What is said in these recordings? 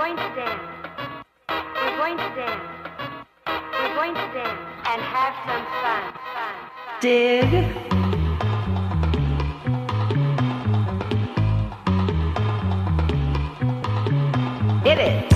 going to dance. We're going to dance. We're going to dance and have some fun. fun, fun. Dig. Hit it.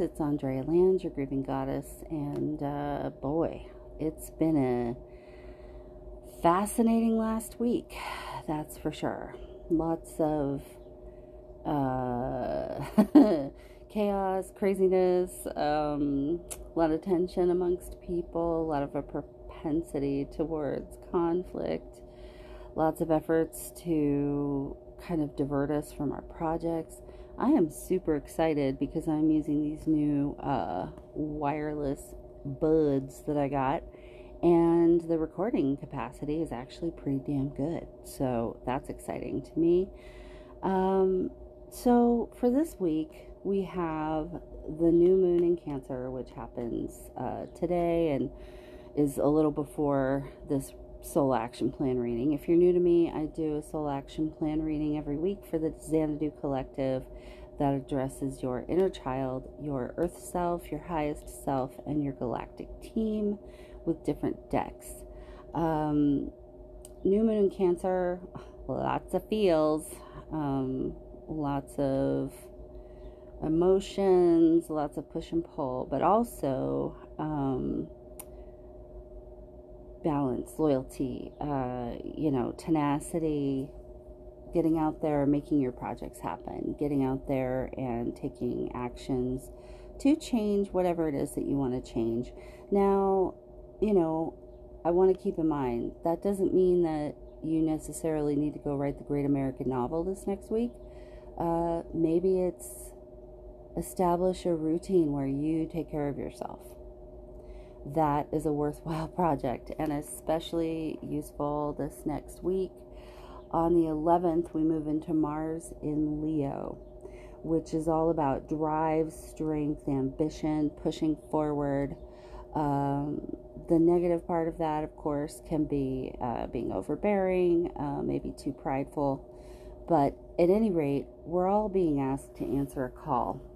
It's Andrea Land, your Grooving Goddess, and uh, boy, it's been a fascinating last week, that's for sure. Lots of uh, chaos, craziness, um, a lot of tension amongst people, a lot of a propensity towards conflict, lots of efforts to kind of divert us from our projects. I am super excited because I'm using these new uh, wireless buds that I got, and the recording capacity is actually pretty damn good. So that's exciting to me. Um, so for this week, we have the new moon in Cancer, which happens uh, today and is a little before this soul action plan reading. If you're new to me, I do a soul action plan reading every week for the Xanadu Collective that addresses your inner child, your earth self, your highest self, and your galactic team with different decks. Um, new moon in Cancer, lots of feels, um, lots of emotions, lots of push and pull, but also um, balance, loyalty, uh, you know, tenacity, getting out there, making your projects happen, getting out there and taking actions to change whatever it is that you want to change. Now, you know, I want to keep in mind that doesn't mean that you necessarily need to go write the great American novel this next week. Uh, maybe it's establish a routine where you take care of yourself. That is a worthwhile project and especially useful this next week. On the 11th, we move into Mars in Leo, which is all about drive, strength, ambition, pushing forward. Um, the negative part of that, of course, can be uh, being overbearing, uh, maybe too prideful. But at any rate, we're all being asked to answer a call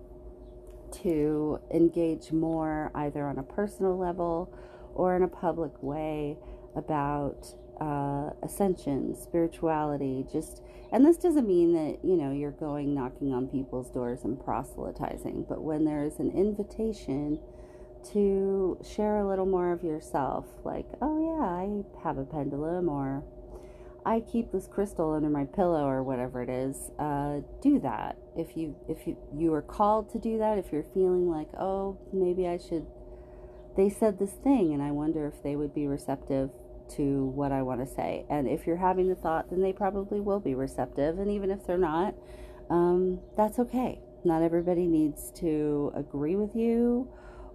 to engage more, either on a personal level or in a public way, about uh, ascension, spirituality, just. And this doesn't mean that, you know, you're going knocking on people's doors and proselytizing, but when there is an invitation to share a little more of yourself, like, oh yeah, I have a pendulum, or I keep this crystal under my pillow, or whatever it is. Uh, do that if you if you you are called to do that. If you're feeling like, oh, maybe I should. They said this thing, and I wonder if they would be receptive to what I want to say. And if you're having the thought, then they probably will be receptive. And even if they're not, um, that's okay. Not everybody needs to agree with you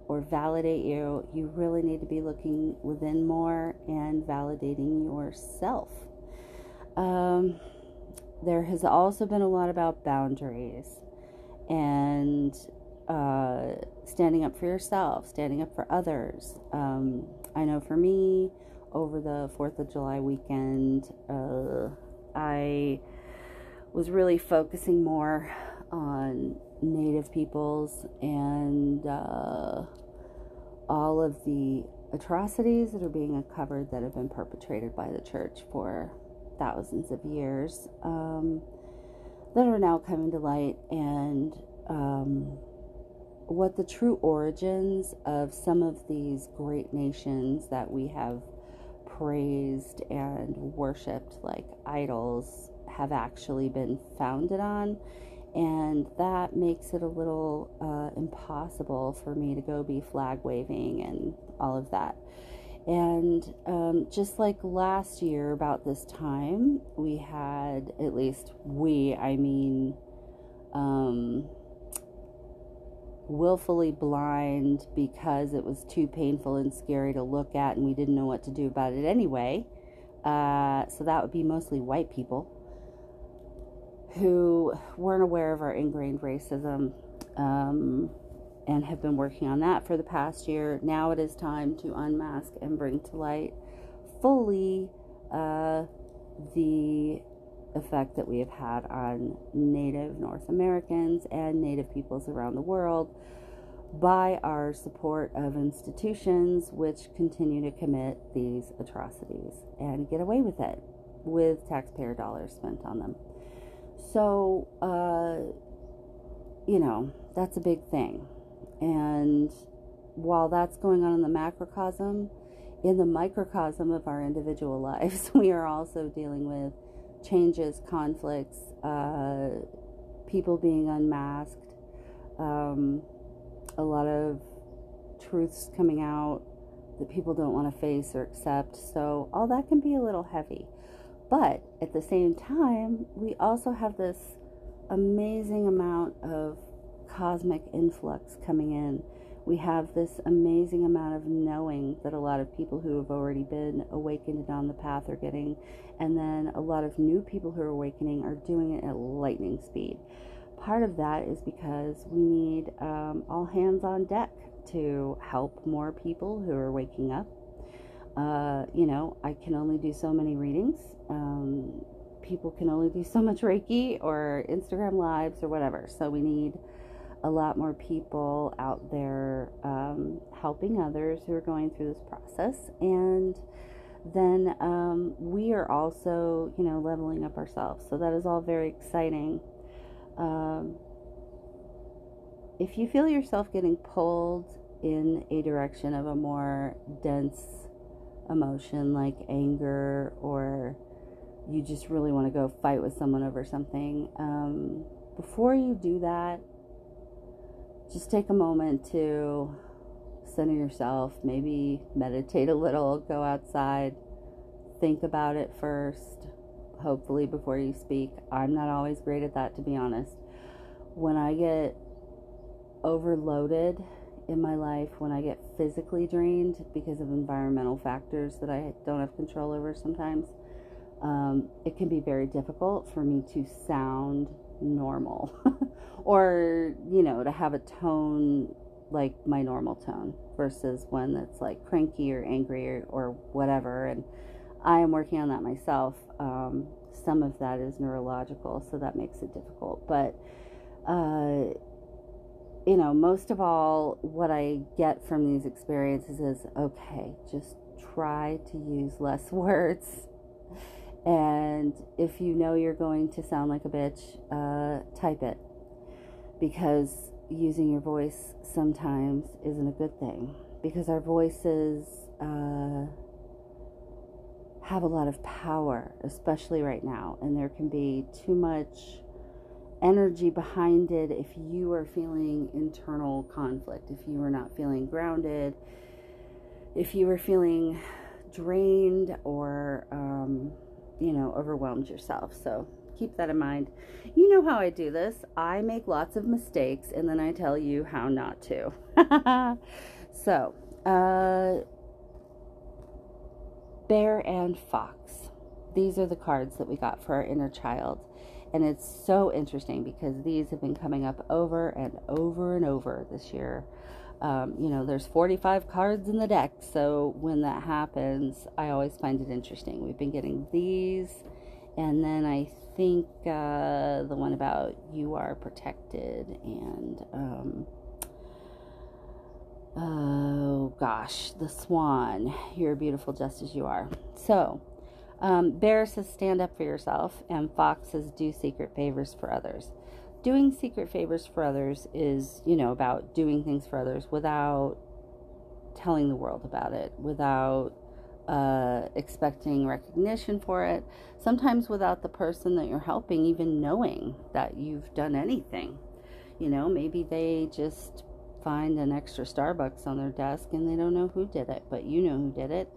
or validate you. You really need to be looking within more and validating yourself. Um, there has also been a lot about boundaries and uh, standing up for yourself, standing up for others. Um, I know for me, over the 4th of July weekend, uh, I was really focusing more on Native peoples and uh, all of the atrocities that are being uncovered that have been perpetrated by the church for thousands of years um, that are now coming to light and um, what the true origins of some of these great nations that we have praised and worshiped like idols have actually been founded on. And that makes it a little uh, impossible for me to go be flag waving and all of that. And um, just like last year, about this time, we had, at least we, I mean, um, willfully blind because it was too painful and scary to look at and we didn't know what to do about it anyway. Uh, so that would be mostly white people who weren't aware of our ingrained racism um, and have been working on that for the past year. Now it is time to unmask and bring to light fully uh, the effect that we have had on Native North Americans and Native peoples around the world by our support of institutions which continue to commit these atrocities and get away with it with taxpayer dollars spent on them. So, uh, you know, that's a big thing. And while that's going on in the macrocosm, in the microcosm of our individual lives, we are also dealing with changes, conflicts, uh, people being unmasked, um, a lot of truths coming out that people don't want to face or accept. So, all that can be a little heavy. But at the same time, we also have this amazing amount of cosmic influx coming in we have this amazing amount of knowing that a lot of people who have already been awakened and on the path are getting, and then a lot of new people who are awakening are doing it at lightning speed. Part of that is because we need um, all hands on deck to help more people who are waking up. Uh, you know, I can only do so many readings. Um, people can only do so much Reiki or Instagram lives or whatever. So we need a lot more people out there um, helping others who are going through this process. And then um, we are also, you know, leveling up ourselves. So that is all very exciting. Um, if you feel yourself getting pulled in a direction of a more dense emotion like anger or you just really want to go fight with someone over something, um, before you do that, just take a moment to center yourself, maybe meditate a little, go outside, think about it first, hopefully, before you speak. I'm not always great at that, to be honest. When I get overloaded in my life, when I get physically drained because of environmental factors that I don't have control over sometimes, um, it can be very difficult for me to sound normal. Or you know to have a tone like my normal tone versus one that's like cranky or angry or, or whatever. And i am working on that myself. Um, some of that is neurological so that makes it difficult. But uh, you know most of all what i get from these experiences is okay just try to use less words and if you know you're going to sound like a bitch, uh, type it. Because using your voice sometimes isn't a good thing. Because our voices uh, have a lot of power, especially right now. And there can be too much energy behind it if you are feeling internal conflict, if you are not feeling grounded, if you are feeling drained or. Um, you know, overwhelmed yourself. So keep that in mind. You know how I do this. I make lots of mistakes and then I tell you how not to. so, uh, bear and fox. These are the cards that we got for our inner child. And it's so interesting because these have been coming up over and over and over this year. Um, you know, there's 45 cards in the deck, so when that happens, I always find it interesting. We've been getting these And then I think uh, the one about you are protected and. Um, oh gosh, the swan. You're beautiful just as you are. So, um, Bear says stand up for yourself, and Fox says do secret favors for others. Doing secret favors for others is, you know, about doing things for others without telling the world about it, without uh, expecting recognition for it, sometimes without the person that you're helping even knowing that you've done anything. You know, maybe they just find an extra Starbucks on their desk and they don't know who did it, but you know who did it.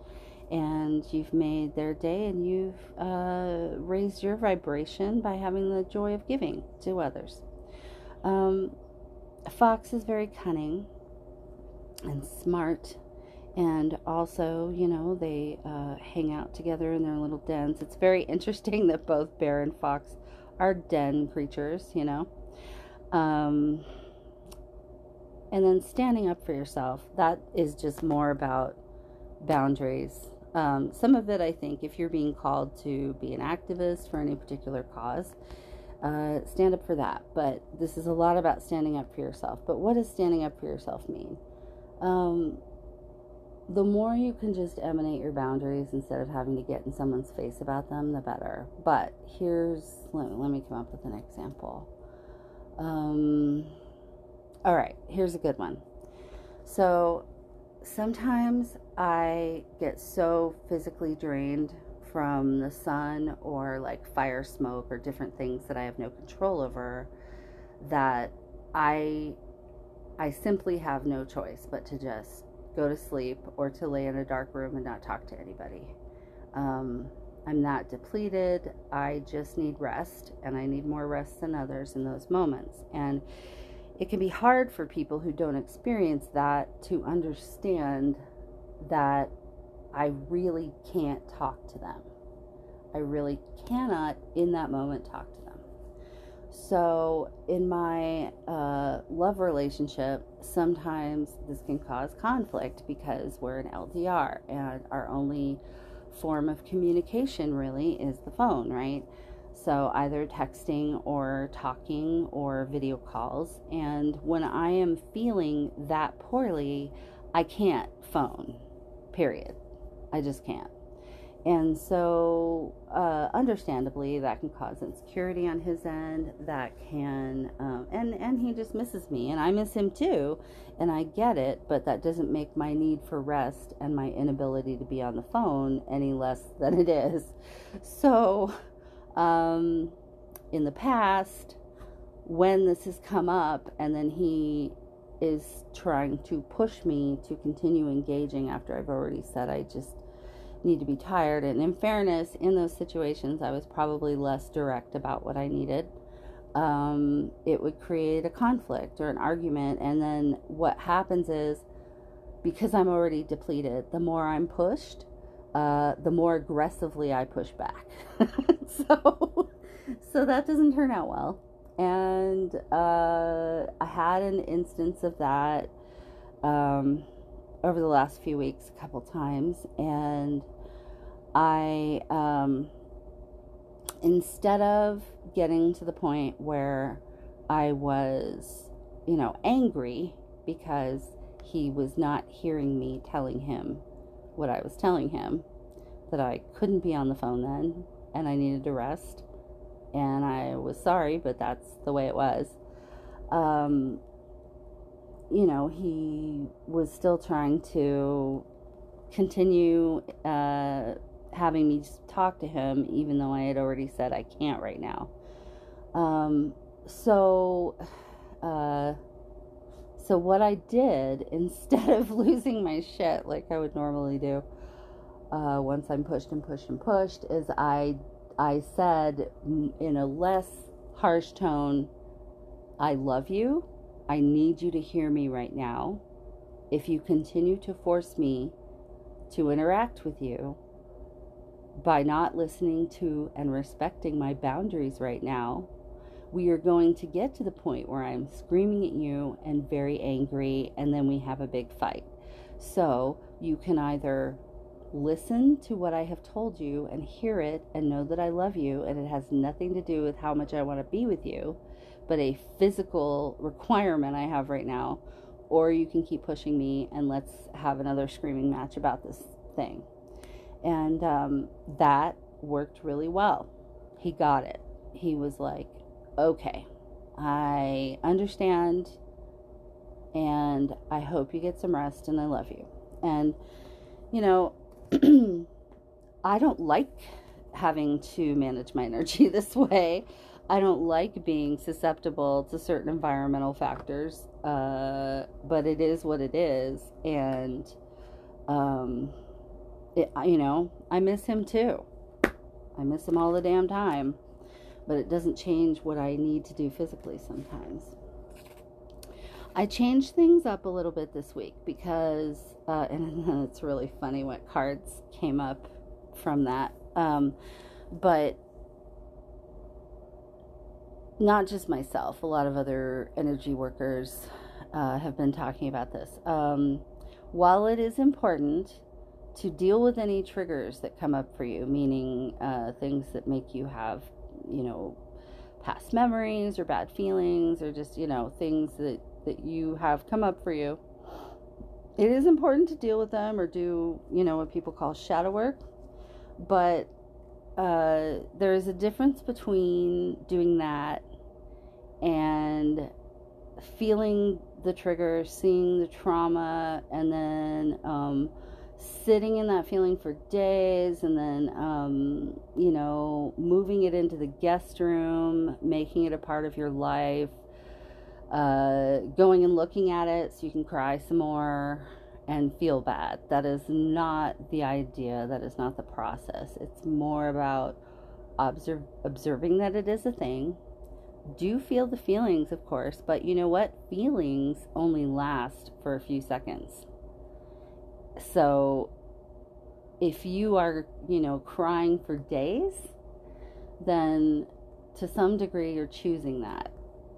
And you've made their day and you've uh, raised your vibration by having the joy of giving to others. Um, Fox is very cunning and smart. And also, you know, they uh, hang out together in their little dens. It's very interesting that both bear and fox are den creatures, you know. Um, and then standing up for yourself, that is just more about boundaries. Um, some of it, I think, if you're being called to be an activist for any particular cause, uh, stand up for that. But this is a lot about standing up for yourself. But what does standing up for yourself mean? Um, the more you can just emanate your boundaries instead of having to get in someone's face about them, the better. But here's, let, let me come up with an example. Um, all right, here's a good one. So sometimes I get so physically drained from the sun or like fire smoke or different things that I have no control over that I I simply have no choice but to just go to sleep or to lay in a dark room and not talk to anybody. Um, I'm not depleted. I just need rest, and I need more rest than others in those moments. And it can be hard for people who don't experience that to understand that I really can't talk to them. I really cannot, in that moment, talk to them. So, in my uh, love relationship, sometimes this can cause conflict because we're an LDR and our only form of communication really is the phone, right? So, either texting or talking or video calls. And when I am feeling that poorly, I can't phone, period. I just can't. And so, uh, understandably, that can cause insecurity on his end. That can, um, and and he just misses me, and I miss him too, and I get it. But that doesn't make my need for rest and my inability to be on the phone any less than it is. So, um, in the past, when this has come up, and then he is trying to push me to continue engaging after I've already said I just need to be tired. And in fairness, in those situations, I was probably less direct about what I needed. Um, it would create a conflict or an argument. And then what happens is, because I'm already depleted, the more I'm pushed, uh, the more aggressively I push back. so, so that doesn't turn out well. And uh, I had an instance of that um, over the last few weeks, a couple times, and I, um, instead of getting to the point where I was, you know, angry because he was not hearing me telling him what I was telling him, that I couldn't be on the phone then and I needed to rest. And I was sorry, but that's the way it was. Um, you know, he was still trying to continue uh, having me talk to him, even though I had already said I can't right now. Um, so, uh, so what I did instead of losing my shit like I would normally do, uh, once I'm pushed and pushed and pushed, is I I said in a less harsh tone, I love you. I need you to hear me right now. If you continue to force me to interact with you, by not listening to and respecting my boundaries right now, we are going to get to the point where I'm screaming at you and very angry, and then we have a big fight. So you can either listen to what I have told you and hear it and know that I love you and it has nothing to do with how much I want to be with you, but a physical requirement I have right now. Or you can keep pushing me and let's have another screaming match about this thing. And um, that worked really well. He got it. He was like, okay, I understand and I hope you get some rest and I love you. And, you know, I don't like having to manage my energy this way. I don't like being susceptible to certain environmental factors, uh, but it is what it is. And, um, it, you know, I miss him too. I miss him all the damn time, but it doesn't change what I need to do physically sometimes. I changed things up a little bit this week because, uh, and it's really funny what cards came up from that. Um, but not just myself, a lot of other energy workers uh, have been talking about this. Um, while it is important to deal with any triggers that come up for you, meaning uh, things that make you have, you know, past memories or bad feelings or just, you know, things that that you have come up for you, it is important to deal with them or do, you know, what people call shadow work. But uh, there is a difference between doing that and feeling the trigger, seeing the trauma, and then um, sitting in that feeling for days, and then, um, you know, moving it into the guest room, making it a part of your life, uh, going and looking at it so you can cry some more and feel bad. That is not the idea. That is not the process. It's more about observe, observing that it is a thing. Do feel the feelings, of course, but you know what? Feelings only last for a few seconds. So if you are, you know, crying for days, then to some degree you're choosing that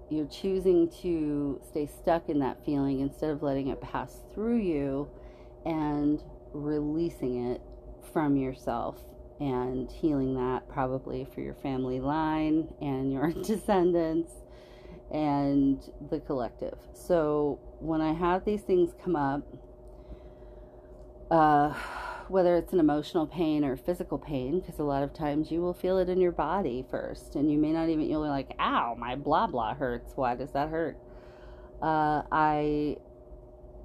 you're choosing to stay stuck in that feeling instead of letting it pass through you and releasing it from yourself and healing that probably for your family line and your descendants and the collective. So when I have these things come up, uh, whether it's an emotional pain or physical pain, because a lot of times you will feel it in your body first, and you may not even, you'll be like, ow, my blah blah hurts. Why does that hurt? Uh, I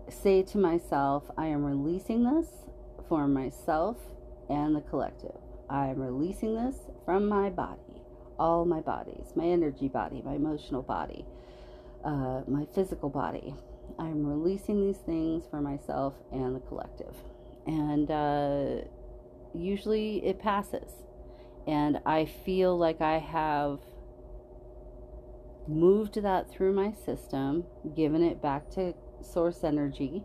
say to myself, I am releasing this for myself and the collective. I am releasing this from my body, all my bodies, my energy body, my emotional body, uh, my physical body. I'm releasing these things for myself and the collective and uh, usually it passes. And I feel like I have moved that through my system, given it back to source energy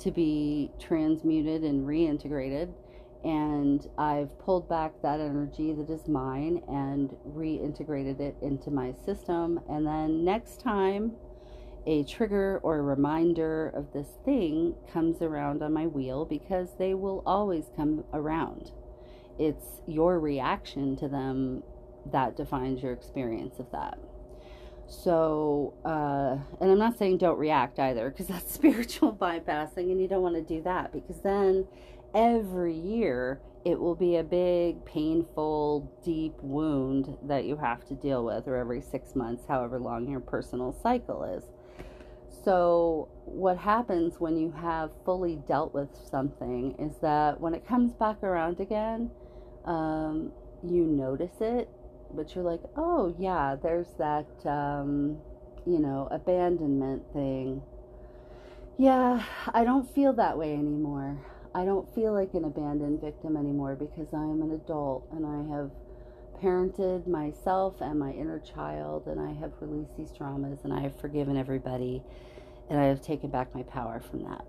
to be transmuted and reintegrated. And I've pulled back that energy that is mine and reintegrated it into my system. And then next time a trigger or a reminder of this thing comes around on my wheel because they will always come around. It's your reaction to them that defines your experience of that. So, uh, and I'm not saying don't react either because that's spiritual bypassing and you don't want to do that because then every year it will be a big, painful, deep wound that you have to deal with, or every six months, however long your personal cycle is. So, what happens when you have fully dealt with something is that when it comes back around again, um, you notice it, but you're like, oh, yeah, there's that, um, you know, abandonment thing. Yeah, I don't feel that way anymore. I don't feel like an abandoned victim anymore because I am an adult and I have parented myself and my inner child and I have released these traumas and I have forgiven everybody and I have taken back my power from that.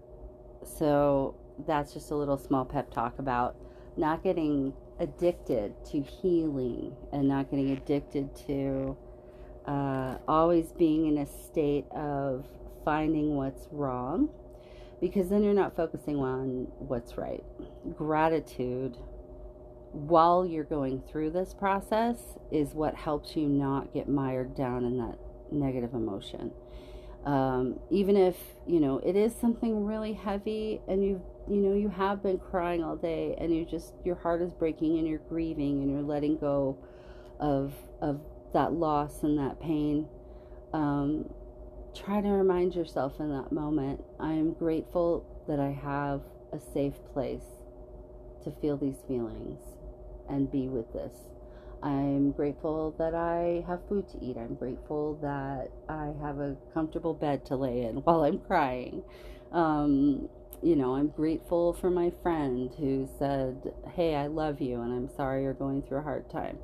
So that's just a little small pep talk about not getting addicted to healing and not getting addicted to uh, always being in a state of finding what's wrong because then you're not focusing on what's right. Gratitude while you're going through this process is what helps you not get mired down in that negative emotion. Um, even if you know it is something really heavy and you you know you have been crying all day and you just your heart is breaking and you're grieving and you're letting go of of that loss and that pain um, try to remind yourself in that moment i am grateful that i have a safe place to feel these feelings and be with this I'm grateful that I have food to eat. I'm grateful that I have a comfortable bed to lay in while I'm crying. Um, you know, I'm grateful for my friend who said, Hey, I love you, and I'm sorry you're going through a hard time.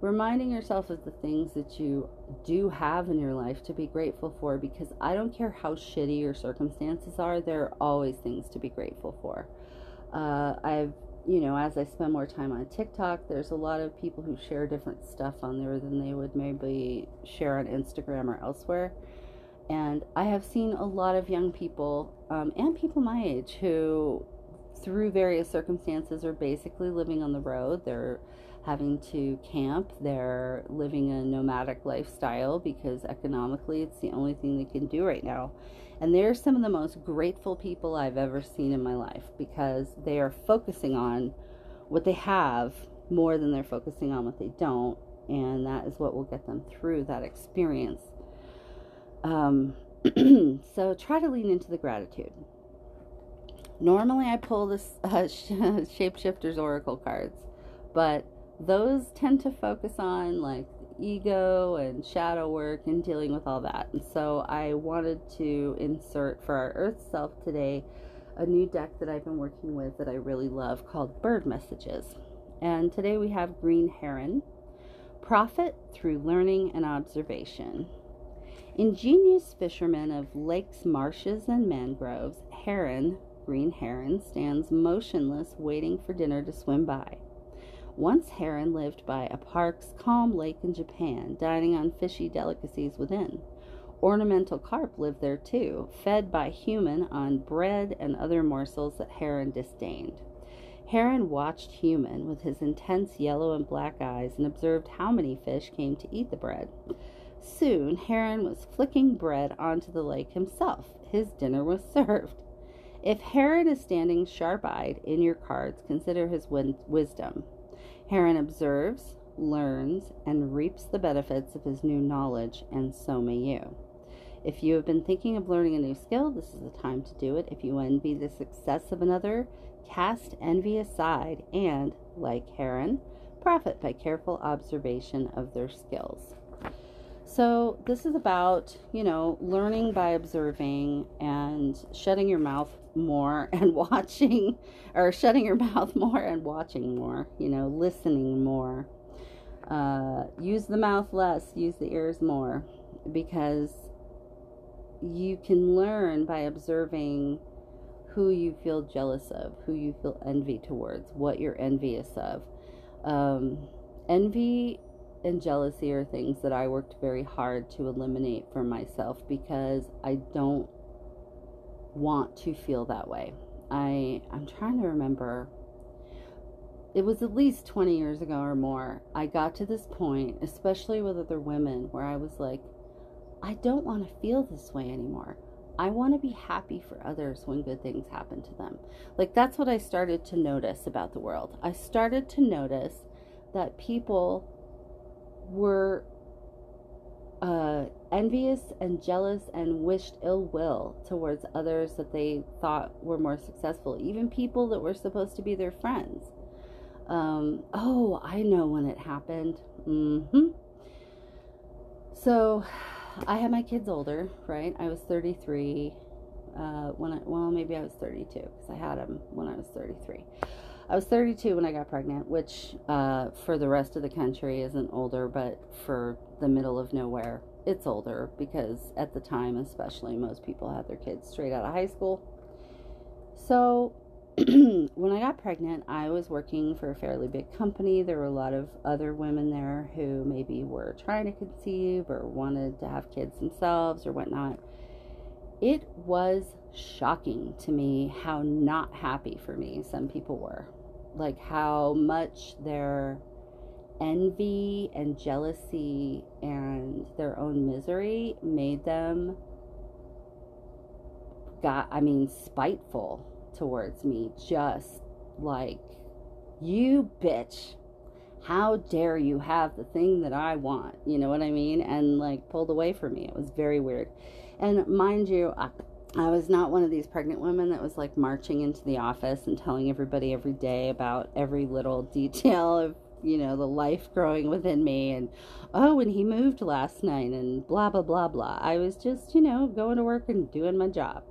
Reminding yourself of the things that you do have in your life to be grateful for because I don't care how shitty your circumstances are, there are always things to be grateful for. Uh, I've you know, as I spend more time on TikTok, there's a lot of people who share different stuff on there than they would maybe share on Instagram or elsewhere. And I have seen a lot of young people um, and people my age who, through various circumstances, are basically living on the road. They're having to camp, they're living a nomadic lifestyle because economically it's the only thing they can do right now. And they're some of the most grateful people I've ever seen in my life because they are focusing on what they have more than they're focusing on what they don't. And that is what will get them through that experience. Um, so try to lean into the gratitude. Normally, I pull this uh, Shapeshifters Oracle cards, but those tend to focus on like ego and shadow work and dealing with all that. And so I wanted to insert for our Earth Self today a new deck that I've been working with that I really love called Bird Messages. And today we have Green Heron, Profit through Learning and Observation. Ingenious fisherman of lakes, marshes, and mangroves, Heron, Green Heron, stands motionless waiting for dinner to swim by. Once Heron lived by a park's calm lake in Japan, dining on fishy delicacies within. Ornamental carp lived there too, fed by human on bread and other morsels that Heron disdained. Heron watched Human with his intense yellow and black eyes and observed how many fish came to eat the bread. Soon, Heron was flicking bread onto the lake himself. His dinner was served. If Heron is standing sharp eyed in your cards, consider his win- wisdom. Heron observes, learns, and reaps the benefits of his new knowledge, and so may you. If you have been thinking of learning a new skill, this is the time to do it. If you envy the success of another, cast envy aside and, like Heron, profit by careful observation of their skills. So, this is about, you know, learning by observing and shutting your mouth more and watching, or shutting your mouth more and watching more, you know, listening more. Uh, use the mouth less, use the ears more, because you can learn by observing who you feel jealous of, who you feel envy towards, what you're envious of. Um, envy and jealousy are things that I worked very hard to eliminate for myself because I don't want to feel that way. I I'm trying to remember it was at least 20 years ago or more. I got to this point, especially with other women, where I was like, I don't want to feel this way anymore. I want to be happy for others when good things happen to them. Like, that's what I started to notice about the world. I started to notice that people were uh, envious and jealous and wished ill will towards others that they thought were more successful, even people that were supposed to be their friends. Um, oh, I know when it happened. Mm-hmm. So, I had my kids older, right? I was 33 uh, when I, well, maybe I was 32 because I had them when I was 33. I was 32 when I got pregnant, which uh, for the rest of the country isn't older, but for the middle of nowhere, it's older because at the time, especially, most people had their kids straight out of high school. So when I got pregnant, I was working for a fairly big company. There were a lot of other women there who maybe were trying to conceive or wanted to have kids themselves or whatnot. it was shocking to me how not happy for me some people were. Like how much their envy and jealousy and their own misery made them got I mean spiteful towards me just like you bitch. How dare you have the thing that I want. You know what I mean? And like pulled away from me. It was very weird. And mind you I, I was not one of these pregnant women that was like marching into the office and telling everybody every day about every little detail of you know, the life growing within me and oh, and he moved last night and blah blah blah blah. I was just, you know, going to work and doing my job.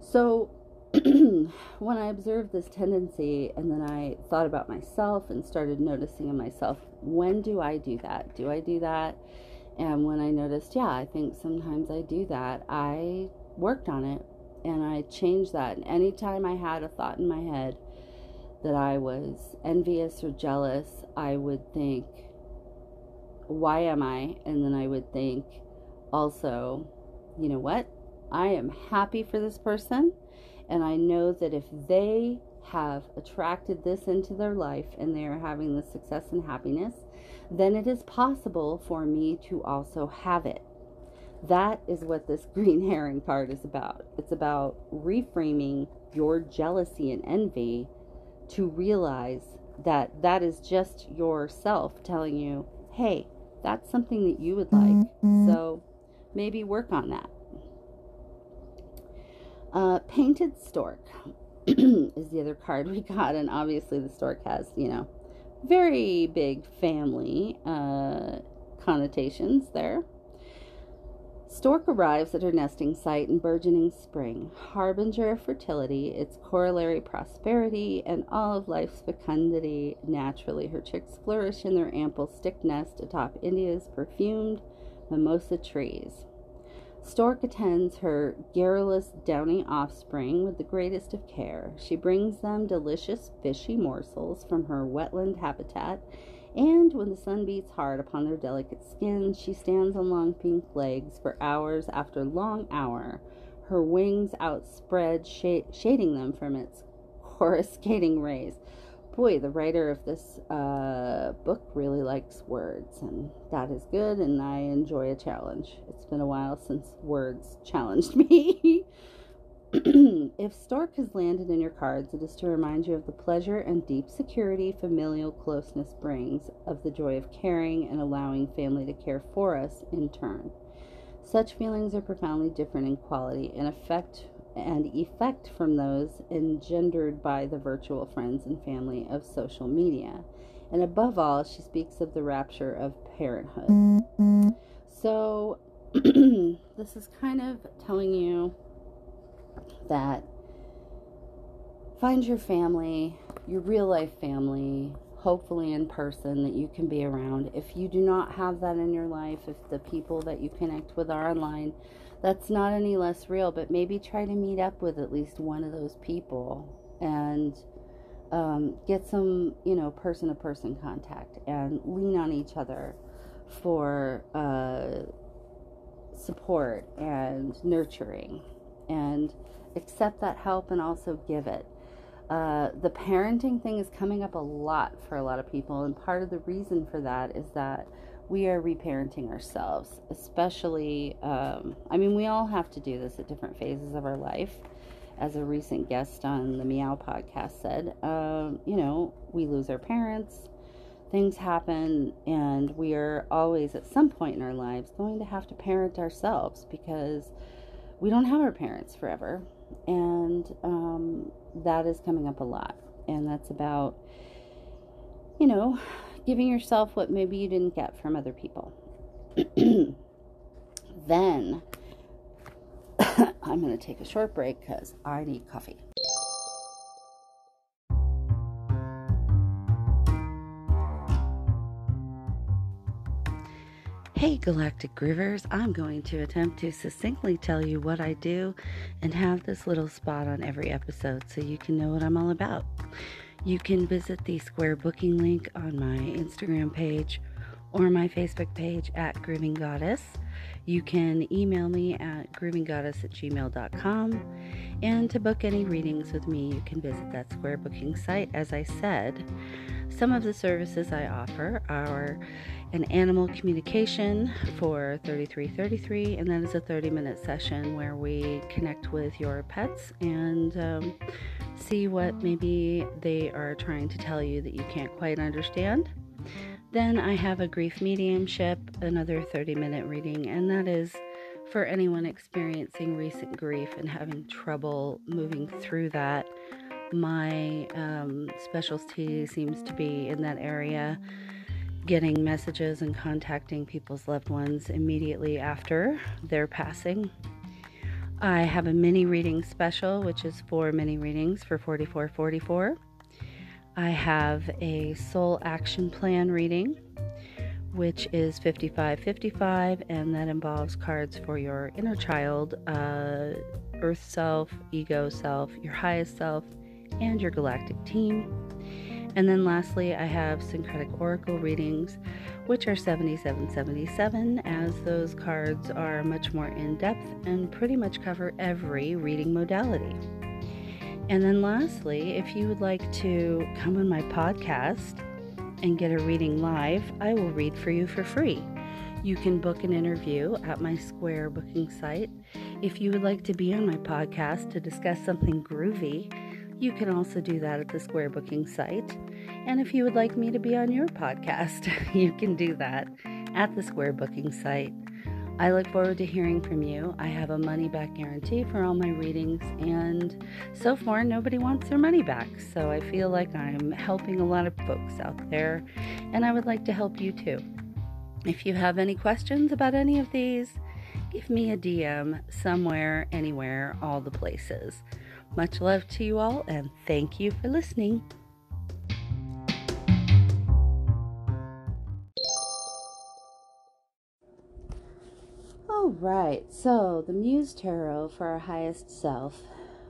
So when I observed this tendency and then I thought about myself and started noticing in myself, when do I do that? Do I do that? And when I noticed, yeah, I think sometimes I do that, I worked on it and I changed that. And anytime I had a thought in my head that I was envious or jealous, I would think, why am I? And then I would think also, you know what? I am happy for this person. And I know that if they have attracted this into their life and they are having the success and happiness, then it is possible for me to also have it. That is what this Green Heron part is about. It's about reframing your jealousy and envy to realize that that is just yourself telling you, hey, that's something that you would like. Mm-hmm. So maybe work on that. Uh, painted stork is the other card we got, and obviously the stork has, you know, very big family uh, connotations there. Stork arrives at her nesting site in burgeoning spring, harbinger of fertility, its corollary prosperity, and all of life's fecundity. Naturally, her chicks flourish in their ample stick nest atop India's perfumed mimosa trees. Stork attends her garrulous, downy offspring with the greatest of care. She brings them delicious fishy morsels from her wetland habitat and when the sun beats hard upon their delicate skins, she stands on long pink legs for hours after long hour, her wings outspread, shading them from its coruscating rays. Boy, the writer of this uh, book really likes words, and that is good, and I enjoy a challenge. It's been a while since words challenged me. if Stork has landed in your cards, it is to remind you of the pleasure and deep security familial closeness brings, of the joy of caring and allowing family to care for us in turn. Such feelings are profoundly different in quality and effect and effect from those engendered by the virtual friends and family of social media. And above all, she speaks of the rapture of parenthood. So, this is kind of telling you that find your family, your real life family, hopefully in person that you can be around. If you do not have that in your life, if the people that you connect with are online, that's not any less real, but maybe try to meet up with at least one of those people and um, get some, you know, person to person contact and lean on each other for uh, support and nurturing. And accept that help and also give it. Uh, the parenting thing is coming up a lot for a lot of people, and part of the reason for that is that we are reparenting ourselves, especially. Um, I mean, we all have to do this at different phases of our life. As a recent guest on the Meow podcast said, um, you know, we lose our parents, things happen, and we are always at some point in our lives going to have to parent ourselves because we don't have our parents forever and um, that is coming up a lot. And that's about, you know, giving yourself what maybe you didn't get from other people. then I'm going to take a short break because I need coffee. Hey, Galactic Groovers, I'm going to attempt to succinctly tell you what I do and have this little spot on every episode so you can know what I'm all about. You can visit the square booking link on my Instagram page or my Facebook page at Grooving Goddess. You can email me at groovinggoddess at gmail.com. And to book any readings with me, you can visit that square booking site. As I said, some of the services I offer are an animal communication for 3333, and that is a 30 minute session where we connect with your pets and um, see what maybe they are trying to tell you that you can't quite understand. Then I have a grief mediumship, another 30 minute reading, and that is for anyone experiencing recent grief and having trouble moving through that. My um, specialty seems to be in that area, getting messages and contacting people's loved ones immediately after their passing. I have a mini reading special, which is four mini readings for 4444. I have a soul action plan reading, which is 55 55, and that involves cards for your inner child, uh, earth self, ego self, your highest self, and your galactic team. And then lastly, I have syncretic oracle readings, which are 7777, as those cards are much more in depth and pretty much cover every reading modality. And then, lastly, if you would like to come on my podcast and get a reading live, I will read for you for free. You can book an interview at my Square booking site. If you would like to be on my podcast to discuss something groovy, you can also do that at the Square booking site. And if you would like me to be on your podcast, you can do that at the Square booking site. I look forward to hearing from you. I have a money back guarantee for all my readings, and so far, nobody wants their money back. So I feel like I'm helping a lot of folks out there, and I would like to help you too. If you have any questions about any of these, give me a DM somewhere, anywhere, all the places. Much love to you all, and thank you for listening. All right, so the Muse Tarot for our highest self,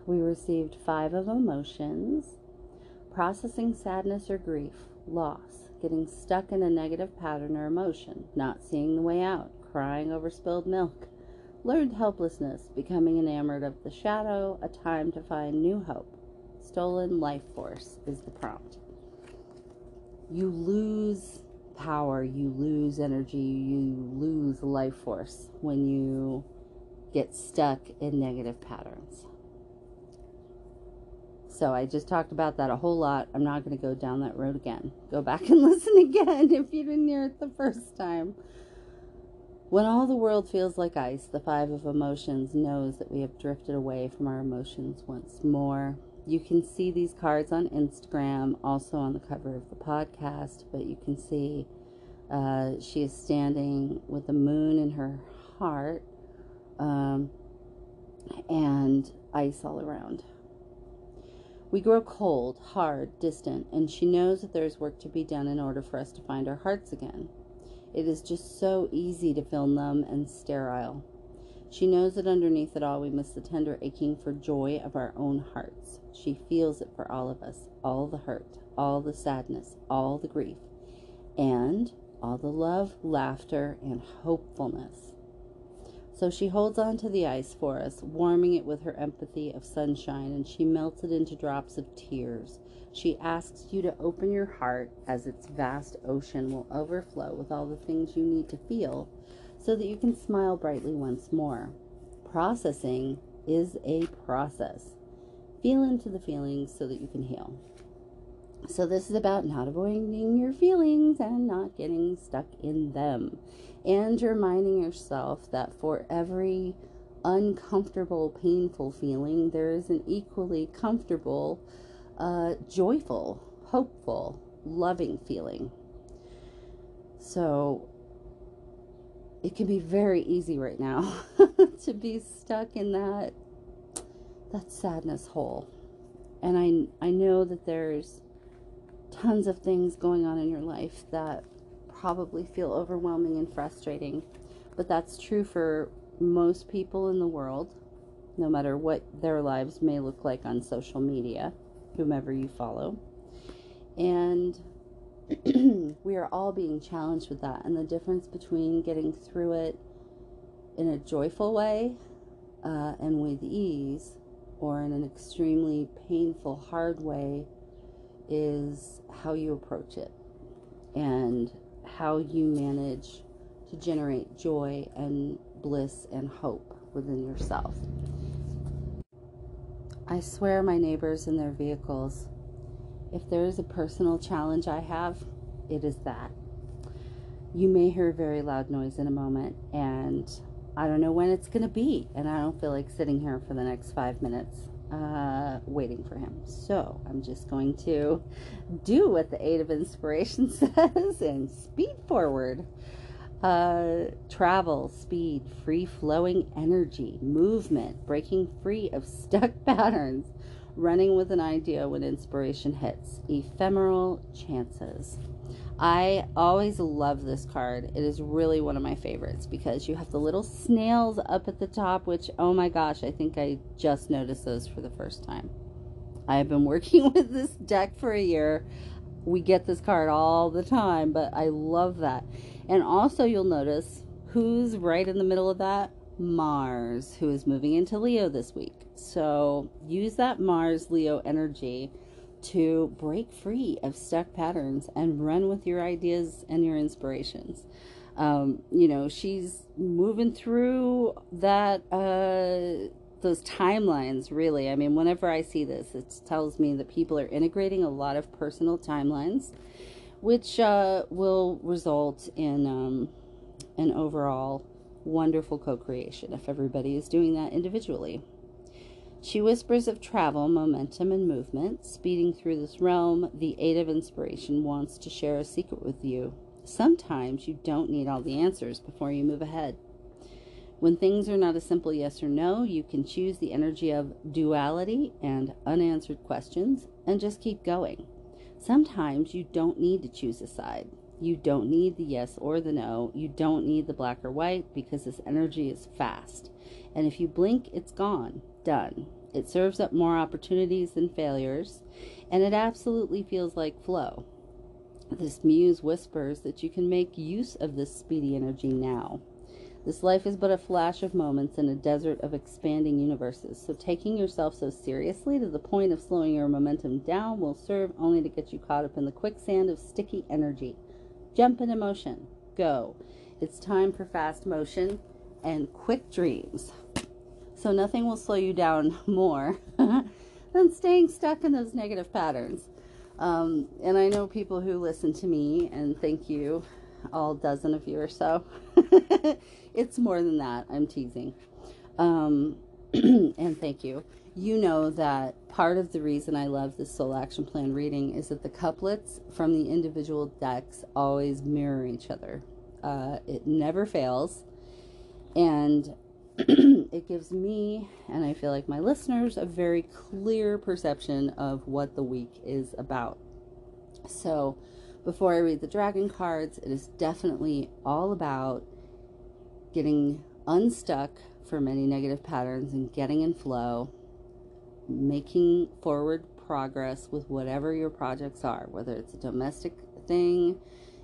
we received five of emotions processing sadness or grief, loss, getting stuck in a negative pattern or emotion, not seeing the way out, crying over spilled milk, learned helplessness, becoming enamored of the shadow, a time to find new hope. Stolen life force is the prompt. You lose power, you lose energy, you lose life force when you get stuck in negative patterns. So I just talked about that a whole lot. I'm not going to go down that road again. Go back and listen again if you didn't hear it the first time. When all the world feels like ice, the five of emotions knows that we have drifted away from our emotions once more. You can see these cards on Instagram, also on the cover of the podcast, but you can see uh, she is standing with the moon in her heart um, and ice all around. We grow cold, hard, distant, and she knows that there is work to be done in order for us to find our hearts again. It is just so easy to feel numb and sterile. She knows that underneath it all, we miss the tender aching for joy of our own hearts. She feels it for all of us all the hurt, all the sadness, all the grief, and all the love, laughter, and hopefulness. So she holds on to the ice for us, warming it with her empathy of sunshine, and she melts it into drops of tears. She asks you to open your heart as its vast ocean will overflow with all the things you need to feel so that you can smile brightly once more. Processing is a process. Feel into the feelings so that you can heal. So, this is about not avoiding your feelings and not getting stuck in them. And reminding yourself that for every uncomfortable, painful feeling, there is an equally comfortable, uh, joyful, hopeful, loving feeling. So, it can be very easy right now to be stuck in that that sadness hole. And I I know that there's tons of things going on in your life that probably feel overwhelming and frustrating. But that's true for most people in the world, no matter what their lives may look like on social media, whomever you follow. And we are all being challenged with that. And the difference between getting through it in a joyful way uh, and with ease, or in an extremely painful, hard way, is how you approach it and how you manage to generate joy and bliss and hope within yourself. I swear, my neighbors and their vehicles, if there is a personal challenge I have, it is that. You may hear a very loud noise in a moment, and I don't know when it's going to be, and I don't feel like sitting here for the next five minutes uh, waiting for him. So I'm just going to do what the Eight of Inspiration says and speed forward. Uh, travel, speed, free flowing energy, movement, breaking free of stuck patterns, running with an idea when inspiration hits, ephemeral chances. I always love this card. It is really one of my favorites because you have the little snails up at the top, which, oh my gosh, I think I just noticed those for the first time. I have been working with this deck for a year. We get this card all the time, but I love that. And also, you'll notice who's right in the middle of that? Mars, who is moving into Leo this week. So use that Mars Leo energy to break free of stuck patterns and run with your ideas and your inspirations. Um, you know, she's moving through that uh, those timelines. Really, I mean, whenever I see this, it tells me that people are integrating a lot of personal timelines, which uh, will result in um, an overall wonderful co-creation if everybody is doing that individually. She whispers of travel, momentum, and movement. Speeding through this realm, the Eight of Inspiration wants to share a secret with you. Sometimes you don't need all the answers before you move ahead. When things are not a simple yes or no, you can choose the energy of duality and unanswered questions and just keep going. Sometimes you don't need to choose a side. You don't need the yes or the no. You don't need the black or white because this energy is fast. And if you blink, it's gone done. It serves up more opportunities than failures, and it absolutely feels like flow. This muse whispers that you can make use of this speedy energy now. This life is but a flash of moments in a desert of expanding universes, so taking yourself so seriously to the point of slowing your momentum down will serve only to get you caught up in the quicksand of sticky energy. Jump into motion. Go. It's time for fast motion and quick dreams. So nothing will slow you down more than staying stuck in those negative patterns. Um, and I know people who listen to me, and thank you, all dozen of you or so. it's more than that. I'm teasing. Um, and thank you. You know that part of the reason I love this soul action plan reading is that the couplets from the individual decks always mirror each other. Uh, it never fails. And it gives me, and I feel like my listeners, a very clear perception of what the week is about. So, before I read the dragon cards, it is definitely all about getting unstuck from any negative patterns and getting in flow, making forward progress with whatever your projects are, whether it's a domestic thing,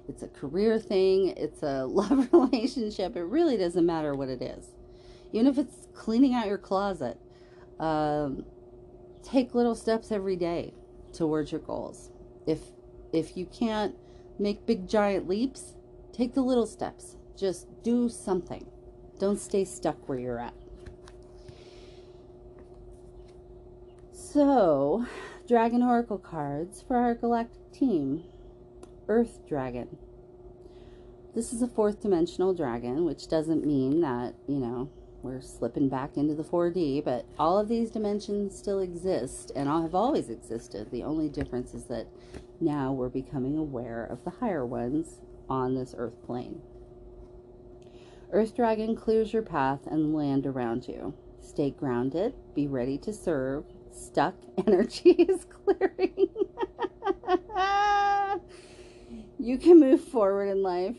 it's a career thing, it's a love relationship, it really doesn't matter what it is even if it's cleaning out your closet, um, take little steps every day towards your goals. If if you can't make big giant leaps, take the little steps. Just do something. Don't stay stuck where you're at. So, Dragon Oracle cards for our galactic team. Earth Dragon. This is a fourth dimensional dragon, which doesn't mean that, you know, we're slipping back into the 4D, but all of these dimensions still exist and have always existed. The only difference is that now we're becoming aware of the higher ones on this earth plane. Earth Dragon clears your path and land around you. Stay grounded, be ready to serve. Stuck energy is clearing. you can move forward in life.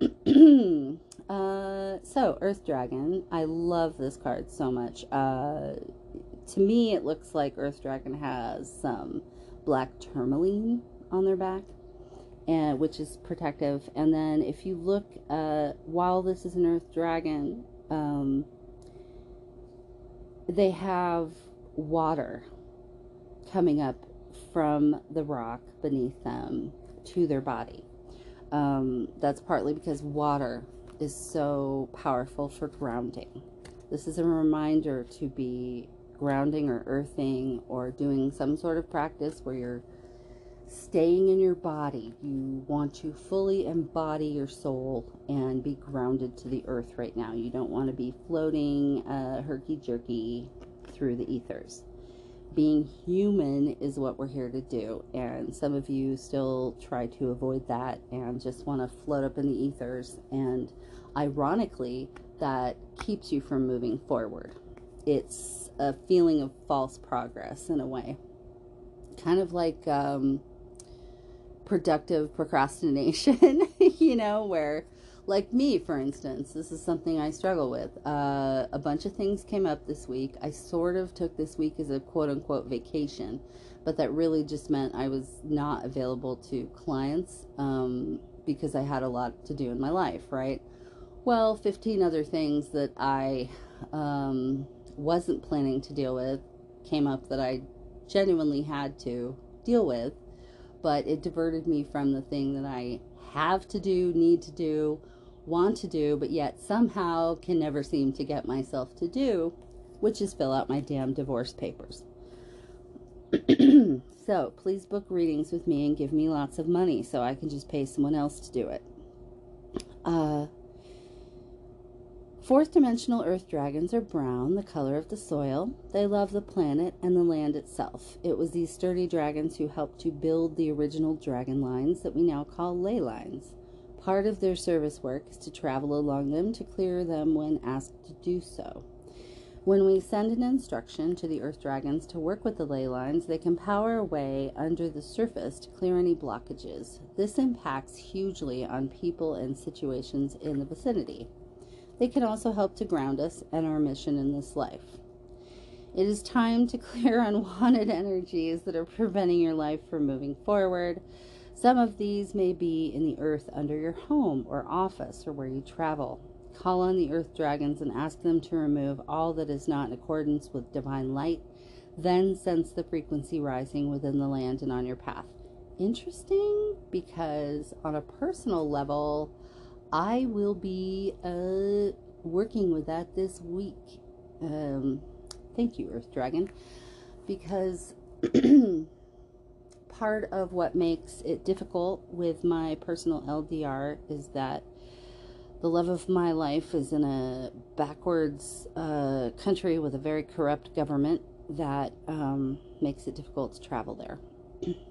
Uh, so Earth Dragon, I love this card so much. Uh, to me, it looks like Earth Dragon has some black tourmaline on their back, and which is protective. And then if you look, uh, while this is an Earth Dragon, Um, they have water coming up from the rock beneath them to their body. Um, that's partly because water is so powerful for grounding. This is a reminder to be grounding or earthing or doing some sort of practice where you're staying in your body. You want to fully embody your soul and be grounded to the earth right now. You don't want to be floating uh, herky jerky through the ethers. Being human is what we're here to do, and some of you still try to avoid that and just want to float up in the ethers. And ironically, that keeps you from moving forward. It's a feeling of false progress in a way. Kind of like um, productive procrastination, you know, where, like me, for instance, this is something I struggle with. Uh, a bunch of things came up this week. I sort of took this week as a quote unquote vacation, but that really just meant I was not available to clients um, because I had a lot to do in my life, right? Well, 15 other things that I um, wasn't planning to deal with came up that I genuinely had to deal with but it diverted me from the thing that I have to do, need to do, want to do, but yet somehow can never seem to get myself to do, which is fill out my damn divorce papers. so please book readings with me and give me lots of money so I can just pay someone else to do it. Uh, Fourth dimensional earth dragons are brown, the color of the soil. They love the planet and the land itself. It was these sturdy dragons who helped to build the original dragon lines that we now call ley lines. Part of their service work is to travel along them to clear them when asked to do so. When we send an instruction to the earth dragons to work with the ley lines, they can power away under the surface to clear any blockages. This impacts hugely on people and situations in the vicinity. They can also help to ground us and our mission in this life. It is time to clear unwanted energies that are preventing your life from moving forward. Some of these may be in the earth under your home or office or where you travel. Call on the earth dragons and ask them to remove all that is not in accordance with divine light. Then sense the frequency rising within the land and on your path. Interesting because, on a personal level, I will be uh, working with that this week. Um, thank you, Earth Dragon, because part of what makes it difficult with my personal LDR is that the love of my life is in a backwards uh, country with a very corrupt government that um, makes it difficult to travel there.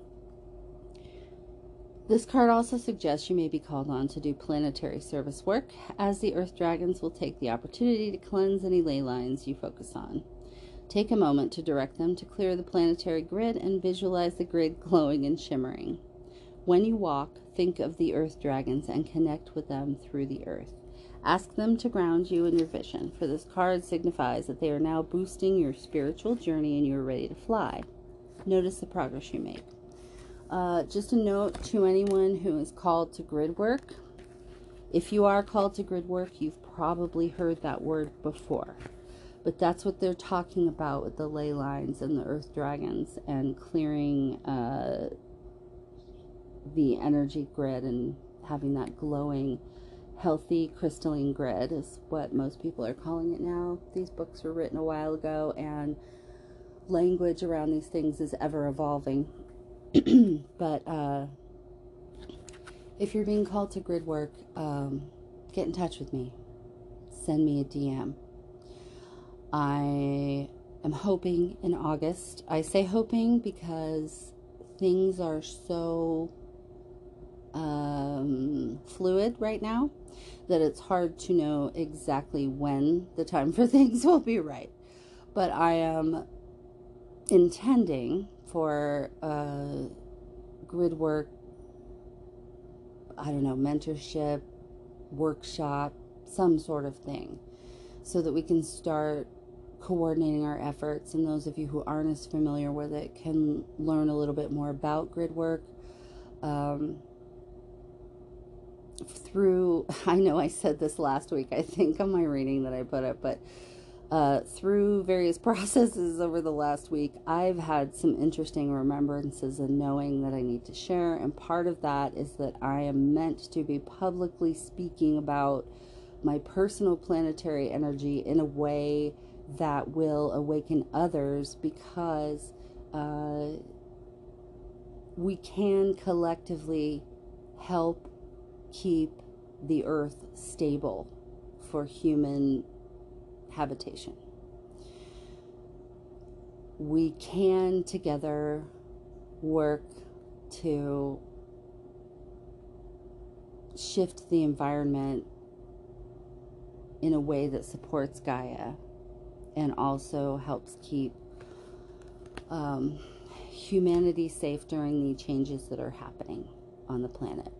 This card also suggests you may be called on to do planetary service work, as the Earth Dragons will take the opportunity to cleanse any ley lines you focus on. Take a moment to direct them to clear the planetary grid and visualize the grid glowing and shimmering. When you walk, think of the Earth Dragons and connect with them through the Earth. Ask them to ground you in your vision, for this card signifies that they are now boosting your spiritual journey and you are ready to fly. Notice the progress you make. Uh, just a note to anyone who is called to grid work. If you are called to grid work, you've probably heard that word before. But that's what they're talking about with the ley lines and the earth dragons and clearing uh, the energy grid and having that glowing, healthy crystalline grid is what most people are calling it now. These books were written a while ago, and language around these things is ever evolving. but uh, if you're being called to grid work, um, get in touch with me. Send me a DM. I am hoping in August. I say hoping because things are so um, fluid right now that it's hard to know exactly when the time for things will be right. But I am intending for uh, grid work, I don't know, mentorship, workshop, some sort of thing, so that we can start coordinating our efforts. And those of you who aren't as familiar with it can learn a little bit more about grid work. Um, through, I know I said this last week, I think, on my reading that I put up, but uh, through various processes over the last week, I've had some interesting remembrances and knowing that I need to share. And part of that is that I am meant to be publicly speaking about my personal planetary energy in a way that will awaken others because uh, we can collectively help keep the earth stable for human habitation. We can together work to shift the environment in a way that supports Gaia and also helps keep um, humanity safe during the changes that are happening on the planet.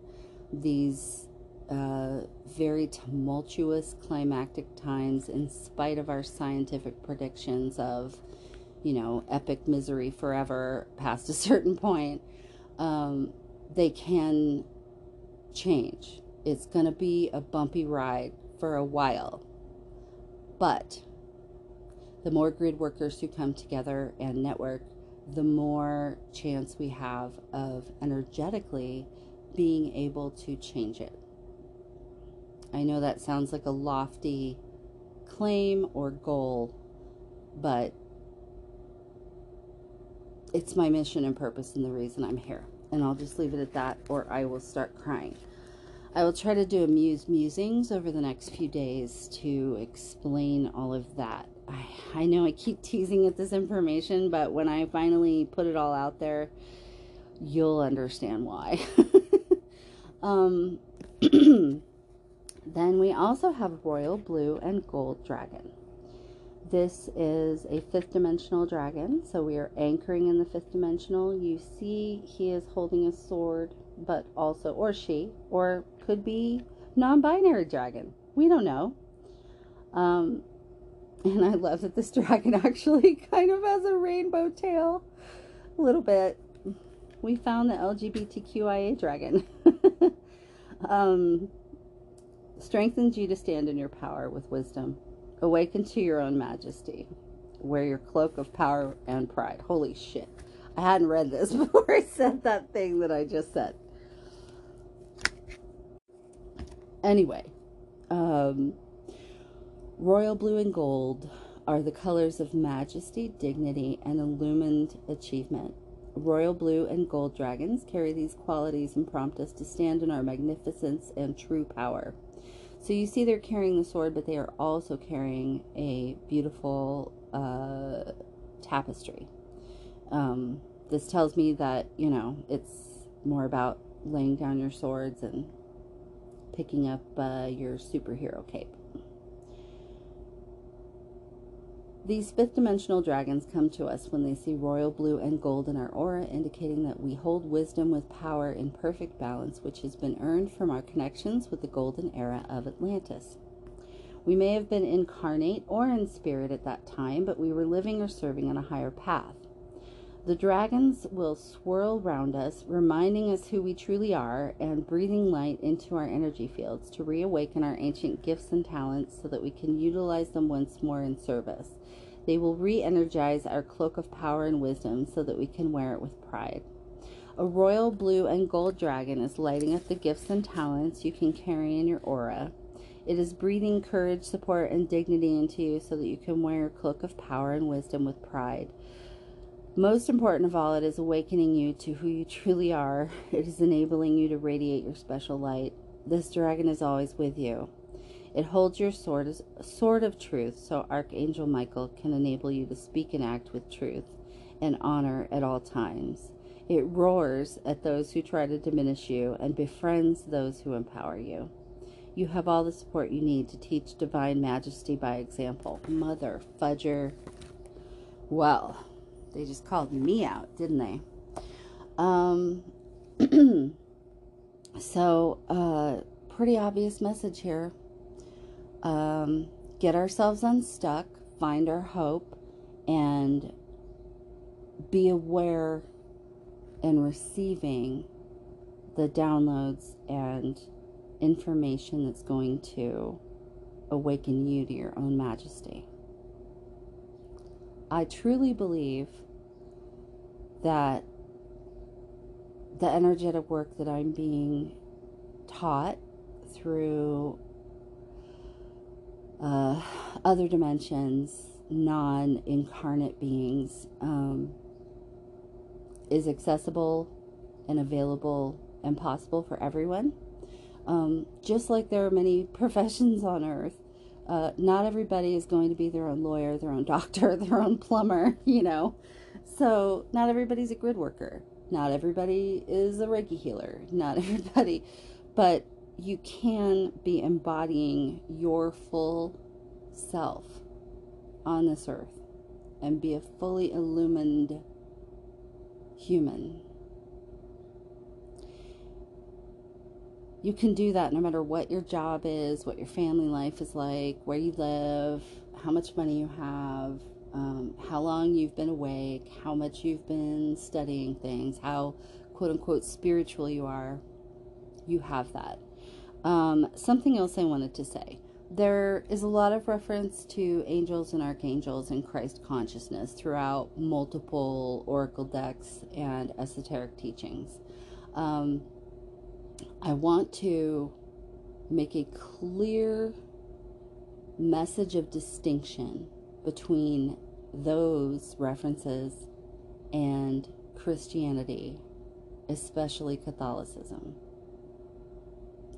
These uh, very tumultuous climactic times, in spite of our scientific predictions of, you know, epic misery forever past a certain point, um, they can change. It's going to be a bumpy ride for a while. But the more grid workers who come together and network, the more chance we have of energetically being able to change it. I know that sounds like a lofty claim or goal, but it's my mission and purpose and the reason I'm here. And I'll just leave it at that, or I will start crying. I will try to do a muse musings over the next few days to explain all of that. I, I know I keep teasing at this information, but when I finally put it all out there, you'll understand why. um, Then we also have royal blue and gold dragon. This is a fifth dimensional dragon, so we are anchoring in the fifth dimensional. You see, he is holding a sword, but also, or she, or could be non binary dragon. We don't know. Um, and I love that this dragon actually kind of has a rainbow tail. A little bit. We found the LGBTQIA dragon. um, strengthens you to stand in your power with wisdom. Awaken to your own majesty. Wear your cloak of power and pride. Holy shit. I hadn't read this before I said that thing that I just said. Anyway, um, royal blue and gold are the colors of majesty, dignity, and illumined achievement. Royal blue and gold dragons carry these qualities and prompt us to stand in our magnificence and true power. So you see they're carrying the sword, but they are also carrying a beautiful uh, tapestry. Um, this tells me that, you know, it's more about laying down your swords and picking up uh, your superhero cape. These fifth dimensional dragons come to us when they see royal blue and gold in our aura, indicating that we hold wisdom with power in perfect balance, which has been earned from our connections with the golden era of Atlantis. We may have been incarnate or in spirit at that time, but we were living or serving on a higher path. The dragons will swirl round us, reminding us who we truly are and breathing light into our energy fields to reawaken our ancient gifts and talents so that we can utilize them once more in service. They will re energize our cloak of power and wisdom so that we can wear it with pride. A royal blue and gold dragon is lighting up the gifts and talents you can carry in your aura. It is breathing courage, support, and dignity into you so that you can wear your cloak of power and wisdom with pride. Most important of all, it is awakening you to who you truly are. It is enabling you to radiate your special light. This dragon is always with you. It holds your sword sword of truth, so Archangel Michael can enable you to speak and act with truth and honor at all times. It roars at those who try to diminish you and befriends those who empower you. You have all the support you need to teach divine majesty by example. Mother fudger. Well, they just called me out, didn't they? Um, so, uh, pretty obvious message here um, get ourselves unstuck, find our hope, and be aware and receiving the downloads and information that's going to awaken you to your own majesty. I truly believe that the energetic work that I'm being taught through uh, other dimensions, non incarnate beings, um, is accessible and available and possible for everyone. Um, just like there are many professions on earth, uh, not everybody is going to be their own lawyer, their own doctor, their own plumber, you know. So, not everybody's a grid worker. Not everybody is a Reiki healer. Not everybody. But you can be embodying your full self on this earth and be a fully illumined human. You can do that no matter what your job is, what your family life is like, where you live, how much money you have, um, how long you've been awake, how much you've been studying things, how quote unquote spiritual you are. You have that. Um, something else I wanted to say. There is a lot of reference to angels and archangels and Christ consciousness throughout multiple oracle decks and esoteric teachings. Um, I want to make a clear message of distinction between those references and Christianity, especially Catholicism.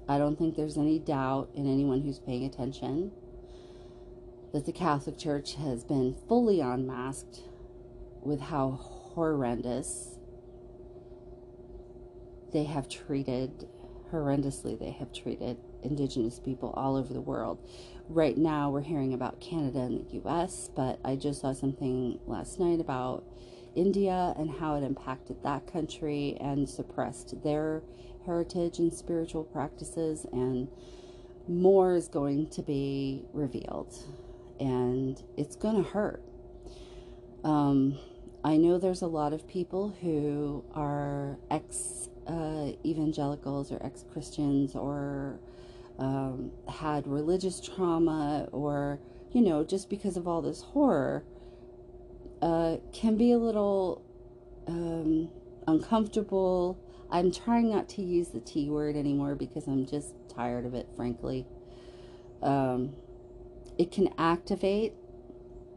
I don't think there's any doubt in anyone who's paying attention that the Catholic Church has been fully unmasked with how horrendous they have treated, horrendously, they have treated Indigenous people all over the world. Right now, we're hearing about Canada and the US, but I just saw something last night about India and how it impacted that country and suppressed their heritage and spiritual practices, and more is going to be revealed, and it's going to hurt. Um, I know there's a lot of people who are ex uh, evangelicals or ex Christians or um, had religious trauma or, you know, just because of all this horror, uh, can be a little um, uncomfortable I'm trying not to use the T word anymore because I'm just tired of it, frankly. Um, it can activate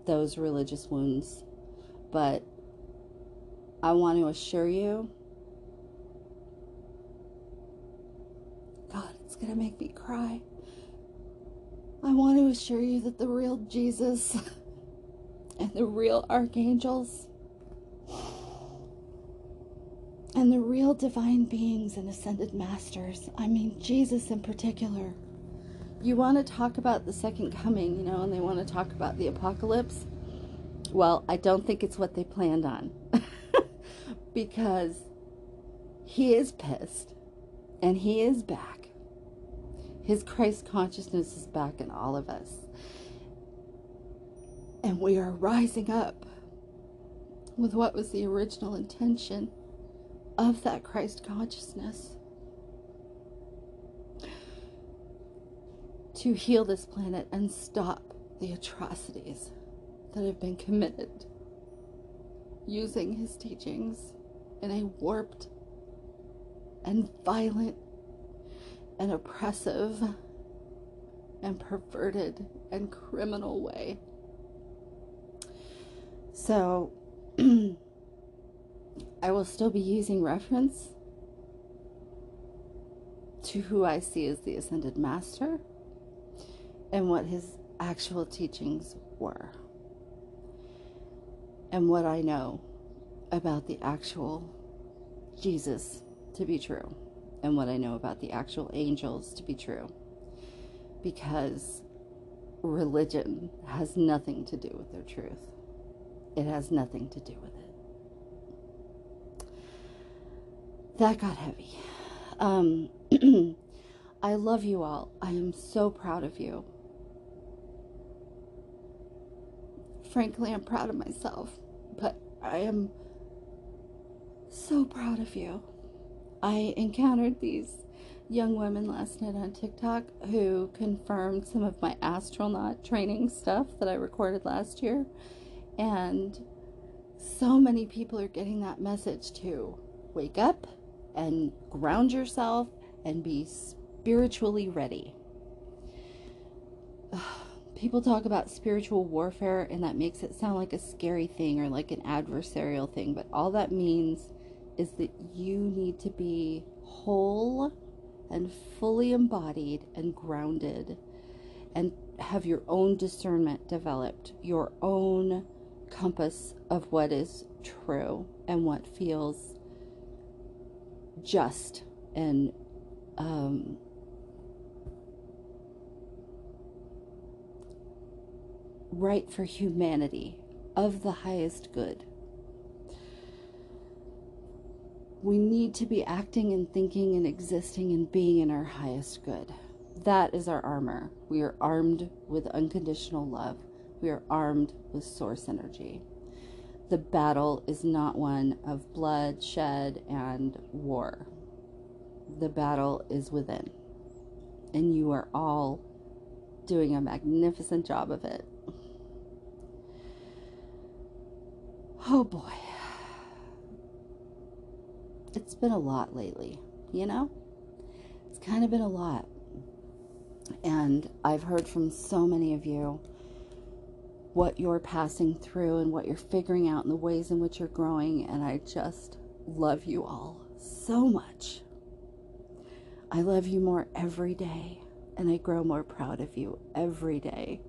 those religious wounds, but I want to assure you God, it's going to make me cry. I want to assure you that the real Jesus and the real archangels and the real divine beings and ascended masters, I mean, Jesus in particular. You want to talk about the second coming, you know, and they want to talk about the apocalypse. Well, I don't think it's what they planned on. because he is pissed and he is back. His Christ consciousness is back in all of us. And we are rising up with what was the original intention of that Christ consciousness to heal this planet and stop the atrocities that have been committed using his teachings in a warped and violent and oppressive and perverted and criminal way. So, I will still be using reference to who I see as the Ascended Master and what his actual teachings were, and what I know about the actual Jesus to be true, and what I know about the actual angels to be true. Because religion has nothing to do with their truth, it has nothing to do with it. that got heavy. Um, I love you all. I am so proud of you. Frankly, I'm proud of myself, but I am so proud of you. I encountered these young women last night on TikTok who confirmed some of my astronaut training stuff that I recorded last year. And so many people are getting that message to wake up and ground yourself and be spiritually ready. People talk about spiritual warfare, and that makes it sound like a scary thing or like an adversarial thing, but all that means is that you need to be whole and fully embodied and grounded and have your own discernment developed, your own compass of what is true and what feels just and um, right for humanity of the highest good. We need to be acting and thinking and existing and being in our highest good. That is our armor. We are armed with unconditional love. We are armed with source energy. The battle is not one of bloodshed and war. The battle is within. And you are all doing a magnificent job of it. Oh boy. It's been a lot lately, you know? It's kind of been a lot. And I've heard from so many of you what you're passing through and what you're figuring out and the ways in which you're growing. And I just love you all so much. I love you more every day, and I grow more proud of you every day.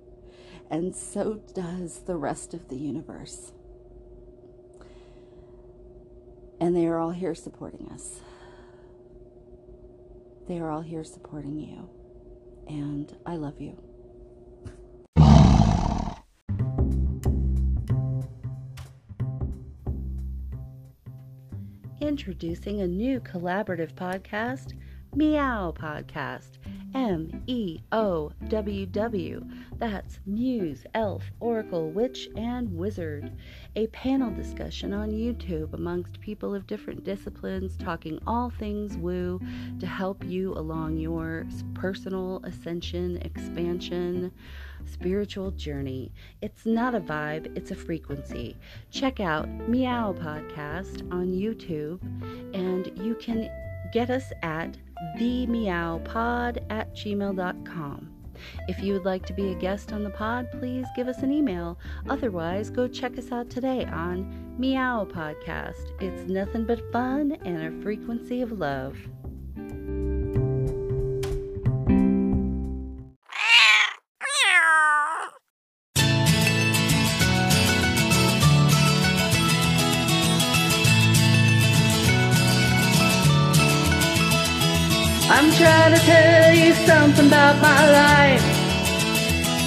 And so does the rest of the universe. And they are all here supporting us. They are all here supporting you. And I love you. Introducing a new collaborative podcast, Meow Podcast. M E O W W. That's Muse, Elf, Oracle, Witch, and Wizard. A panel discussion on YouTube amongst people of different disciplines talking all things woo to help you along your personal ascension, expansion, spiritual journey. It's not a vibe, it's a frequency. Check out Meow Podcast on YouTube, and you can get us at themeowpod at gmail.com. If you would like to be a guest on the pod, please give us an email. Otherwise, go check us out today on Meow Podcast. It's nothing but fun and a frequency of love. I'm trying to tell you something about my life.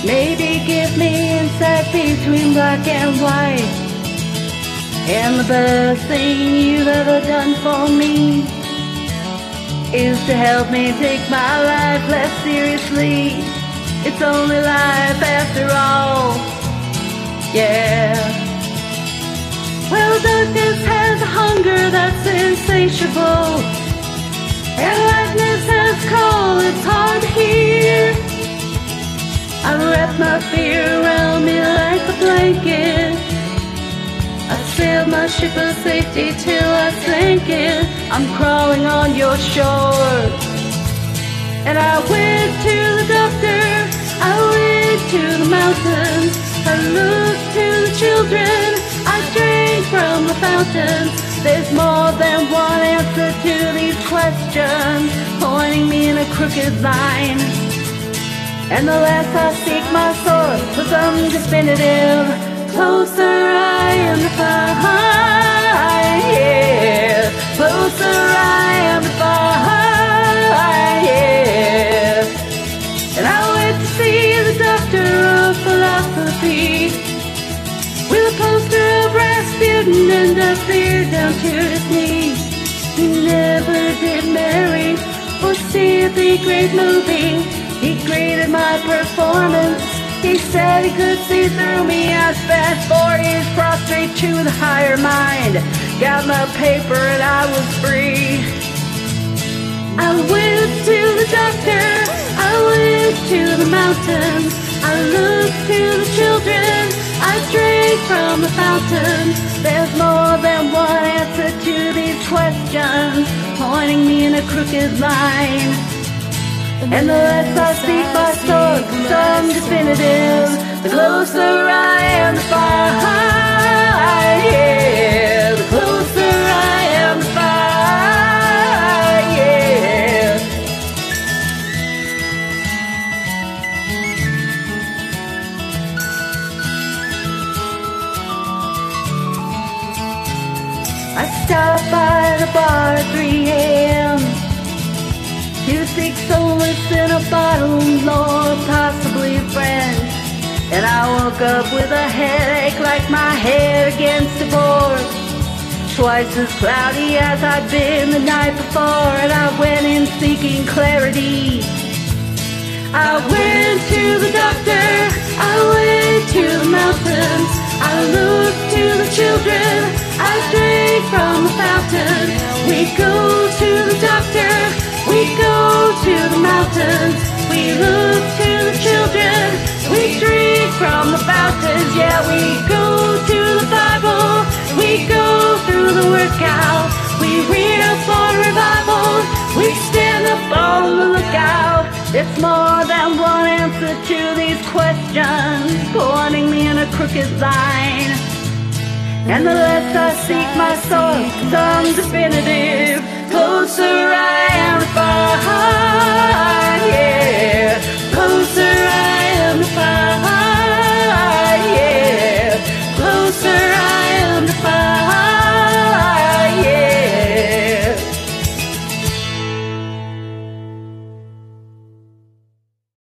Maybe give me insight between black and white. And the best thing you've ever done for me is to help me take my life less seriously. It's only life after all. Yeah. Well, darkness has a hunger that's insatiable. And lightness has called, it's hard to hear. I wrap my fear around me like a blanket. I sailed my ship of safety till I sank it. I'm crawling on your shore. And I went to the doctor, I went to the mountains, I looked to the children, I drank from the fountains. There's more than one answer to these questions, pointing me in a crooked line. And the less I seek my source for some definitive, closer I am to find. Yeah, closer I am to find. Yeah. And I went to see the doctor of philosophy with a poster of Rasputin and a beard down to his knees. He never did marry see big great movie. He graded my performance. He said he could see through me. I spent four years prostrate to the higher mind. Got my paper and I was free. I went to the doctor, I went to the mountains, I looked to the children, I drank from the fountain. There's more than one questions, pointing me in a crooked line. And the less I seek my soul, some definitive, the closer I am to find. Yeah, the closer I am I stopped by the bar at 3 a.m. Six soulless in a bottle, Lord, possibly a friend. And I woke up with a headache like my head against a board. Twice as cloudy as I'd been the night before, and I went in seeking clarity. I went to the doctor, I went to the mountains, I looked to the children, I drank from the fountain. We go to the doctor, we go to the mountains, we look to the children, we drink from the fountains. Yeah, we go to the Bible, we go through the workout, we read up on revival, we stand up on the lookout. It's more than one answer to these questions, pointing me in a crooked line. And the less I seek my soul becomes definitive Closer I am to fire, yeah Closer I am to fire